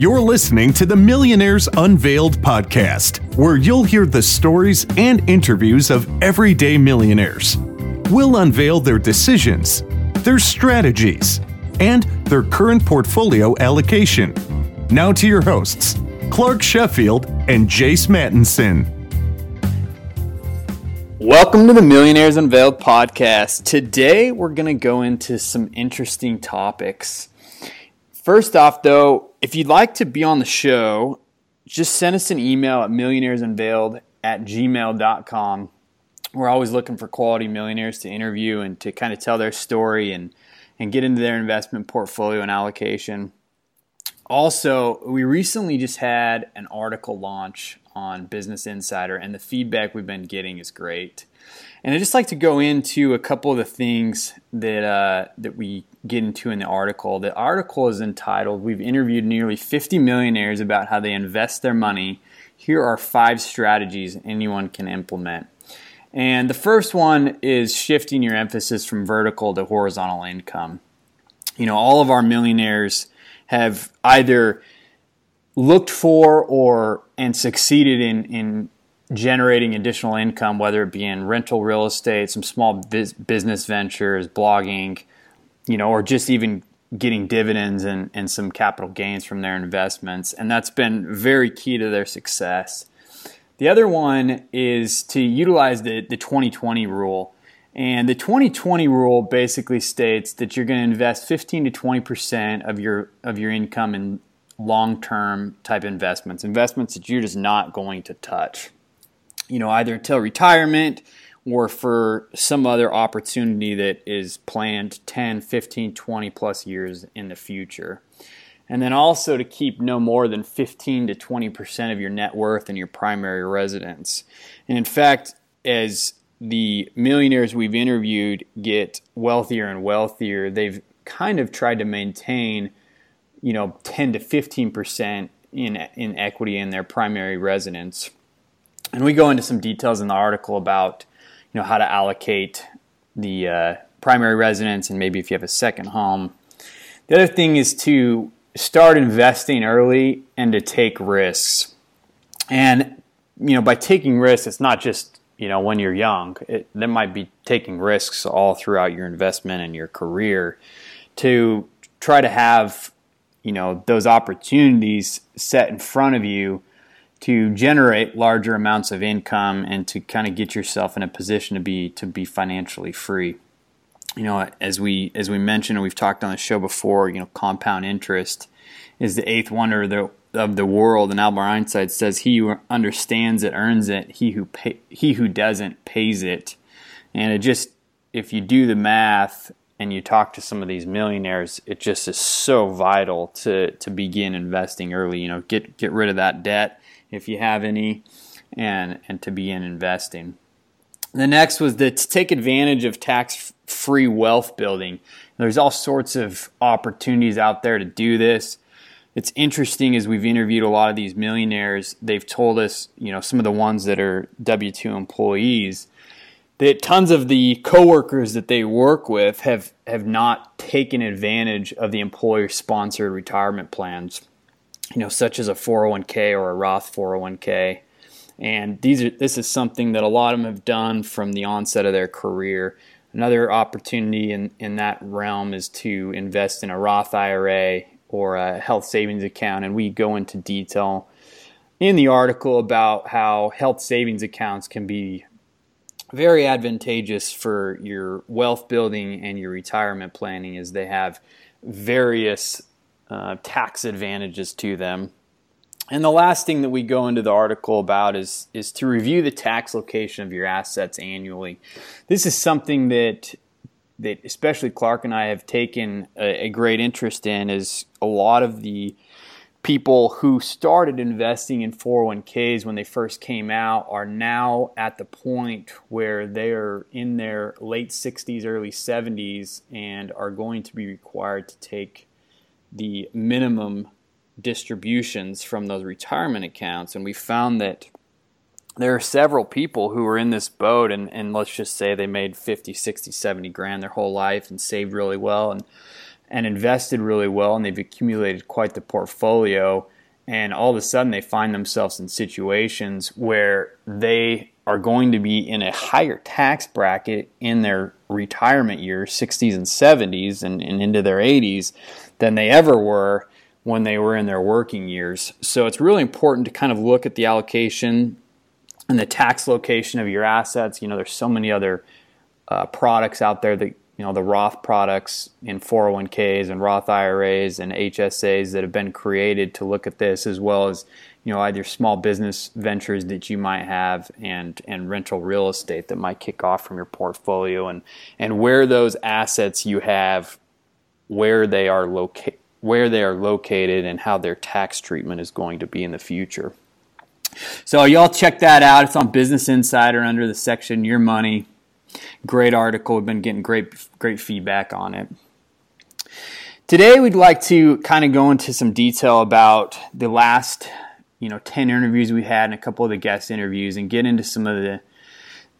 You're listening to the Millionaires Unveiled podcast, where you'll hear the stories and interviews of everyday millionaires. We'll unveil their decisions, their strategies, and their current portfolio allocation. Now to your hosts, Clark Sheffield and Jace Mattinson. Welcome to the Millionaires Unveiled podcast. Today we're going to go into some interesting topics. First off, though, if you'd like to be on the show, just send us an email at millionairesunveiled at gmail.com. We're always looking for quality millionaires to interview and to kind of tell their story and, and get into their investment portfolio and allocation. Also, we recently just had an article launch on Business Insider, and the feedback we've been getting is great. And I just like to go into a couple of the things that uh, that we get into in the article. The article is entitled "We've interviewed nearly 50 millionaires about how they invest their money. Here are five strategies anyone can implement." And the first one is shifting your emphasis from vertical to horizontal income. You know, all of our millionaires have either looked for or and succeeded in in generating additional income, whether it be in rental real estate, some small biz- business ventures, blogging, you know, or just even getting dividends and, and some capital gains from their investments. And that's been very key to their success. The other one is to utilize the, the 2020 rule. And the 2020 rule basically states that you're going to invest 15 to 20 percent of your of your income in long-term type investments, investments that you're just not going to touch. You know, either until retirement or for some other opportunity that is planned 10, 15, 20 plus years in the future. And then also to keep no more than 15 to 20% of your net worth in your primary residence. And in fact, as the millionaires we've interviewed get wealthier and wealthier, they've kind of tried to maintain, you know, 10 to 15 percent in in equity in their primary residence. And we go into some details in the article about, you know, how to allocate the uh, primary residence and maybe if you have a second home. The other thing is to start investing early and to take risks. And you know, by taking risks, it's not just you know when you're young it, that might be taking risks all throughout your investment and your career to try to have you know those opportunities set in front of you to generate larger amounts of income and to kind of get yourself in a position to be to be financially free you know as we as we mentioned and we've talked on the show before you know compound interest is the eighth wonder of the of the world, and Albert Einstein says, "He who understands it earns it. He who pay, he who doesn't pays it." And it just, if you do the math and you talk to some of these millionaires, it just is so vital to to begin investing early. You know, get get rid of that debt if you have any, and and to begin investing. The next was to take advantage of tax free wealth building. There's all sorts of opportunities out there to do this it's interesting as we've interviewed a lot of these millionaires, they've told us, you know, some of the ones that are W 2 employees, that tons of the coworkers that they work with have, have not taken advantage of the employer sponsored retirement plans, you know, such as a 401k or a Roth 401k. And these are, this is something that a lot of them have done from the onset of their career. Another opportunity in, in that realm is to invest in a Roth IRA or a health savings account. And we go into detail in the article about how health savings accounts can be very advantageous for your wealth building and your retirement planning as they have various uh, tax advantages to them. And the last thing that we go into the article about is is to review the tax location of your assets annually. This is something that that especially Clark and I have taken a, a, great interest in is a lot of the people who started investing in 401ks when they first came out are now at the point where they are in their late 60s, early 70s, and are going to be required to take the minimum distributions from those retirement accounts. And we found that there are several people who are in this boat and, and let's just say they made 50 60 70 grand their whole life and saved really well and and invested really well and they've accumulated quite the portfolio and all of a sudden they find themselves in situations where they are going to be in a higher tax bracket in their retirement years 60s and 70s and, and into their 80s than they ever were when they were in their working years. So it's really important to kind of look at the allocation and the tax location of your assets. You know there's so many other uh, products out there that you know the Roth products in 401ks and Roth IRAs and HSAs that have been created to look at this as well as you know either small business ventures that you might have and and rental real estate that might kick off from your portfolio and and where those assets you have where they are located where they are located and how their tax treatment is going to be in the future. So y'all check that out. It's on Business Insider under the section Your Money Great article. We've been getting great great feedback on it. Today we'd like to kind of go into some detail about the last, you know, 10 interviews we had and a couple of the guest interviews and get into some of the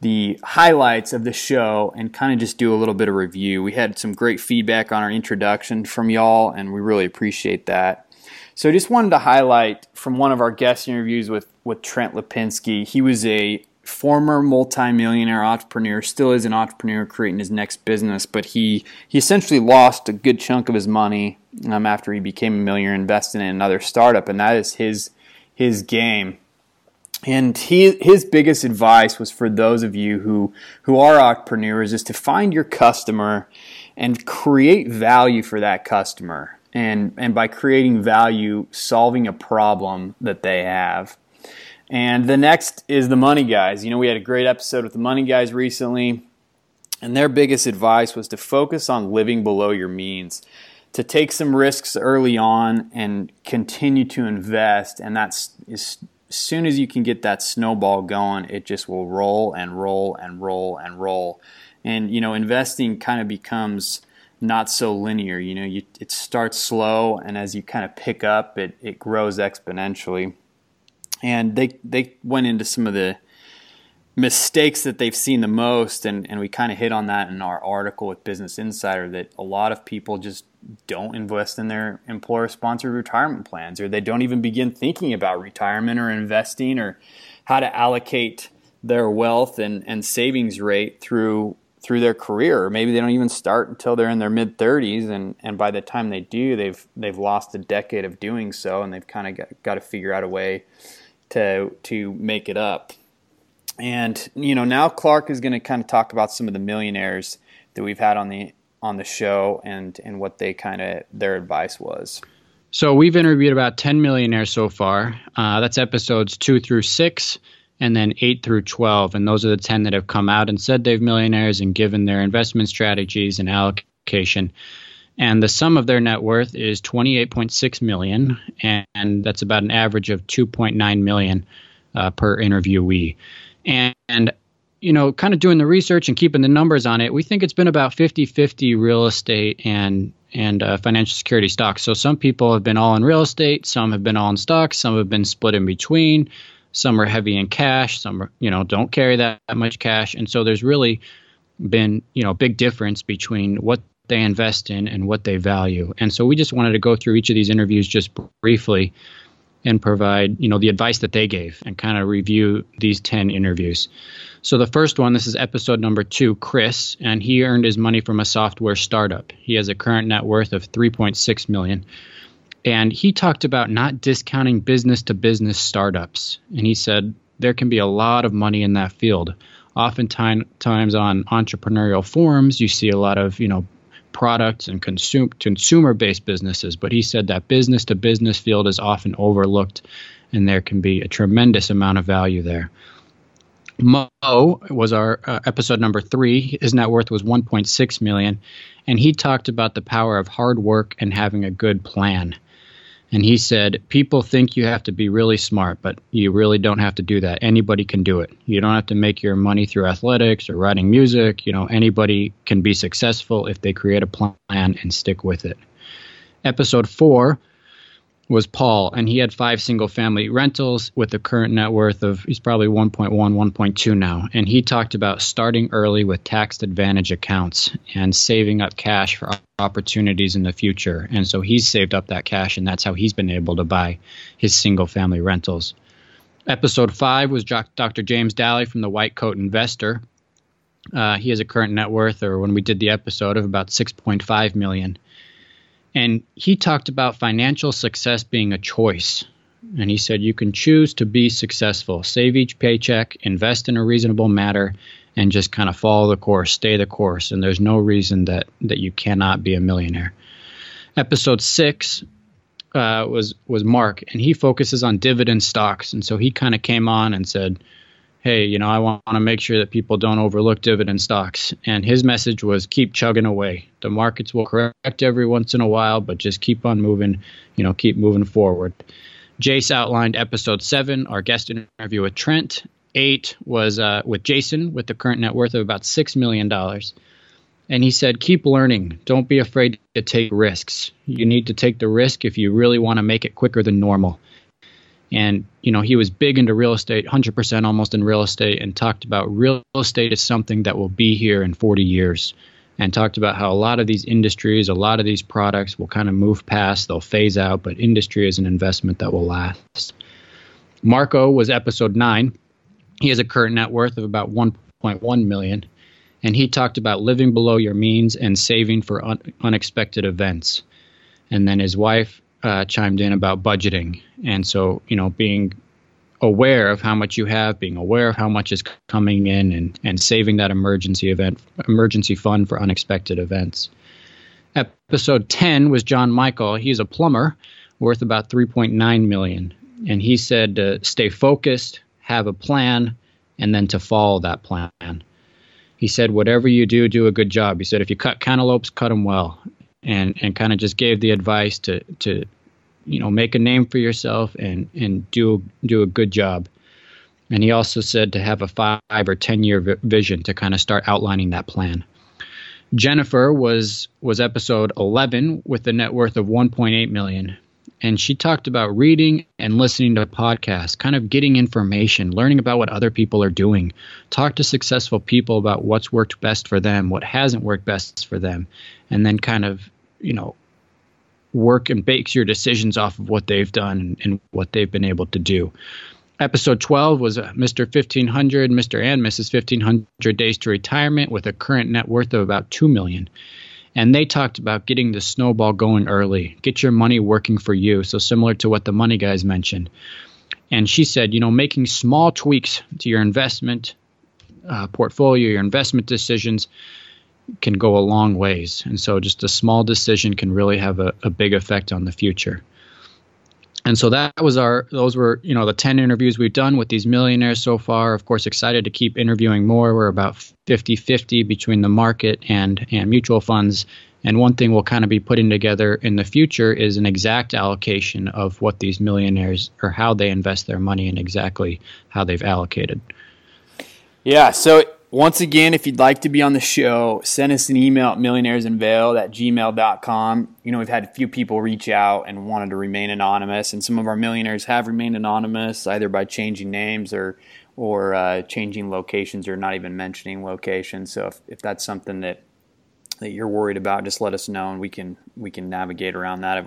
the highlights of the show and kind of just do a little bit of review. We had some great feedback on our introduction from y'all and we really appreciate that. So I just wanted to highlight from one of our guest interviews with with Trent Lipinski. He was a former multimillionaire entrepreneur, still is an entrepreneur creating his next business, but he, he essentially lost a good chunk of his money um, after he became a millionaire investing in another startup, and that is his his game. And he, his biggest advice was for those of you who, who are entrepreneurs is to find your customer and create value for that customer. And, and by creating value, solving a problem that they have. And the next is the Money Guys. You know, we had a great episode with the Money Guys recently, and their biggest advice was to focus on living below your means, to take some risks early on and continue to invest. And that's as soon as you can get that snowball going, it just will roll and roll and roll and roll. And, you know, investing kind of becomes not so linear. You know, you, it starts slow, and as you kind of pick up, it, it grows exponentially and they they went into some of the mistakes that they've seen the most and, and we kind of hit on that in our article with business insider that a lot of people just don't invest in their employer sponsored retirement plans or they don't even begin thinking about retirement or investing or how to allocate their wealth and, and savings rate through through their career or maybe they don't even start until they're in their mid 30s and, and by the time they do they've they've lost a decade of doing so and they've kind of got, got to figure out a way to to make it up. And you know, now Clark is going to kind of talk about some of the millionaires that we've had on the on the show and and what they kind of their advice was. So we've interviewed about 10 millionaires so far. Uh, that's episodes two through six, and then eight through 12. And those are the 10 that have come out and said they've millionaires and given their investment strategies and allocation and the sum of their net worth is 28.6 million and, and that's about an average of 2.9 million uh, per interviewee and, and you know kind of doing the research and keeping the numbers on it we think it's been about 50-50 real estate and and uh, financial security stocks so some people have been all in real estate some have been all in stocks some have been split in between some are heavy in cash some are, you know don't carry that, that much cash and so there's really been you know big difference between what they invest in and what they value. And so we just wanted to go through each of these interviews just briefly and provide, you know, the advice that they gave and kind of review these 10 interviews. So the first one, this is episode number 2, Chris, and he earned his money from a software startup. He has a current net worth of 3.6 million. And he talked about not discounting business to business startups. And he said there can be a lot of money in that field. Oftentimes on entrepreneurial forums, you see a lot of, you know, products and consume, consumer based businesses, but he said that business to business field is often overlooked and there can be a tremendous amount of value there. Mo was our uh, episode number three. His net worth was 1.6 million, and he talked about the power of hard work and having a good plan. And he said, People think you have to be really smart, but you really don't have to do that. Anybody can do it. You don't have to make your money through athletics or writing music. You know, anybody can be successful if they create a plan and stick with it. Episode four was Paul, and he had five single family rentals with a current net worth of he's probably 1.1, 1.2 now. And he talked about starting early with tax advantage accounts and saving up cash for opportunities in the future. And so he's saved up that cash, and that's how he's been able to buy his single family rentals. Episode five was Dr. James Dahle from the White Coat Investor. Uh, he has a current net worth, or when we did the episode, of about 6.5 million. And he talked about financial success being a choice. And he said you can choose to be successful, save each paycheck, invest in a reasonable manner, and just kind of follow the course, stay the course. And there's no reason that, that you cannot be a millionaire. Episode six uh, was was Mark, and he focuses on dividend stocks. And so he kind of came on and said, hey, you know, I want to make sure that people don't overlook dividend stocks. And his message was keep chugging away. The markets will correct every once in a while, but just keep on moving, you know, keep moving forward. Jace outlined episode seven, our guest interview with Trent. Eight was uh, with Jason with the current net worth of about $6 million. And he said, keep learning. Don't be afraid to take risks. You need to take the risk if you really want to make it quicker than normal and you know he was big into real estate 100% almost in real estate and talked about real estate is something that will be here in 40 years and talked about how a lot of these industries a lot of these products will kind of move past they'll phase out but industry is an investment that will last. Marco was episode 9 he has a current net worth of about 1.1 million and he talked about living below your means and saving for un- unexpected events. And then his wife uh, chimed in about budgeting, and so you know being aware of how much you have, being aware of how much is coming in, and and saving that emergency event emergency fund for unexpected events. Episode 10 was John Michael. He's a plumber worth about 3.9 million, and he said to stay focused, have a plan, and then to follow that plan. He said, whatever you do, do a good job. He said, if you cut cantaloupes, cut them well and and kind of just gave the advice to to you know make a name for yourself and and do do a good job. And he also said to have a five or ten year vision to kind of start outlining that plan. Jennifer was was episode 11 with a net worth of 1.8 million and she talked about reading and listening to podcasts, kind of getting information, learning about what other people are doing. Talk to successful people about what's worked best for them, what hasn't worked best for them, and then kind of, you know, work and bakes your decisions off of what they've done and, what they've been able to do. Episode 12 was uh, Mr. 1500, Mr. and Mrs. 1500 Days to Retirement with a current net worth of about 2 million. And they talked about getting the snowball going early, get your money working for you. So, similar to what the money guys mentioned. And she said, you know, making small tweaks to your investment uh, portfolio, your investment decisions can go a long ways. And so just a small decision can really have a, a big effect on the future. And so that was our those were, you know, the 10 interviews we've done with these millionaires so far. Of course, excited to keep interviewing more. We're about 50-50 between the market and and mutual funds. And one thing we'll kind of be putting together in the future is an exact allocation of what these millionaires or how they invest their money and exactly how they've allocated. Yeah, so once again, if you'd like to be on the show, send us an email at millionairesunveiled at gmail.com. You know, we've had a few people reach out and wanted to remain anonymous, and some of our millionaires have remained anonymous either by changing names or or uh, changing locations or not even mentioning locations. So if, if that's something that that you're worried about, just let us know and we can we can navigate around that.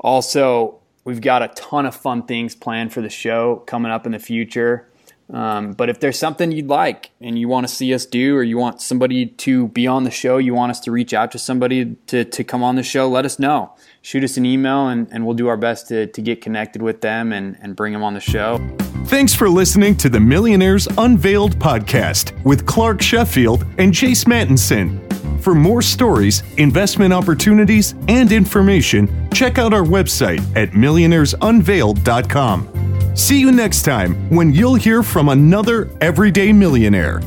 Also, we've got a ton of fun things planned for the show coming up in the future. Um, but if there's something you'd like and you want to see us do, or you want somebody to be on the show, you want us to reach out to somebody to, to come on the show, let us know. Shoot us an email and, and we'll do our best to, to get connected with them and, and bring them on the show. Thanks for listening to the Millionaires Unveiled podcast with Clark Sheffield and Jace Mattinson. For more stories, investment opportunities, and information, check out our website at millionairesunveiled.com. See you next time when you'll hear from another everyday millionaire.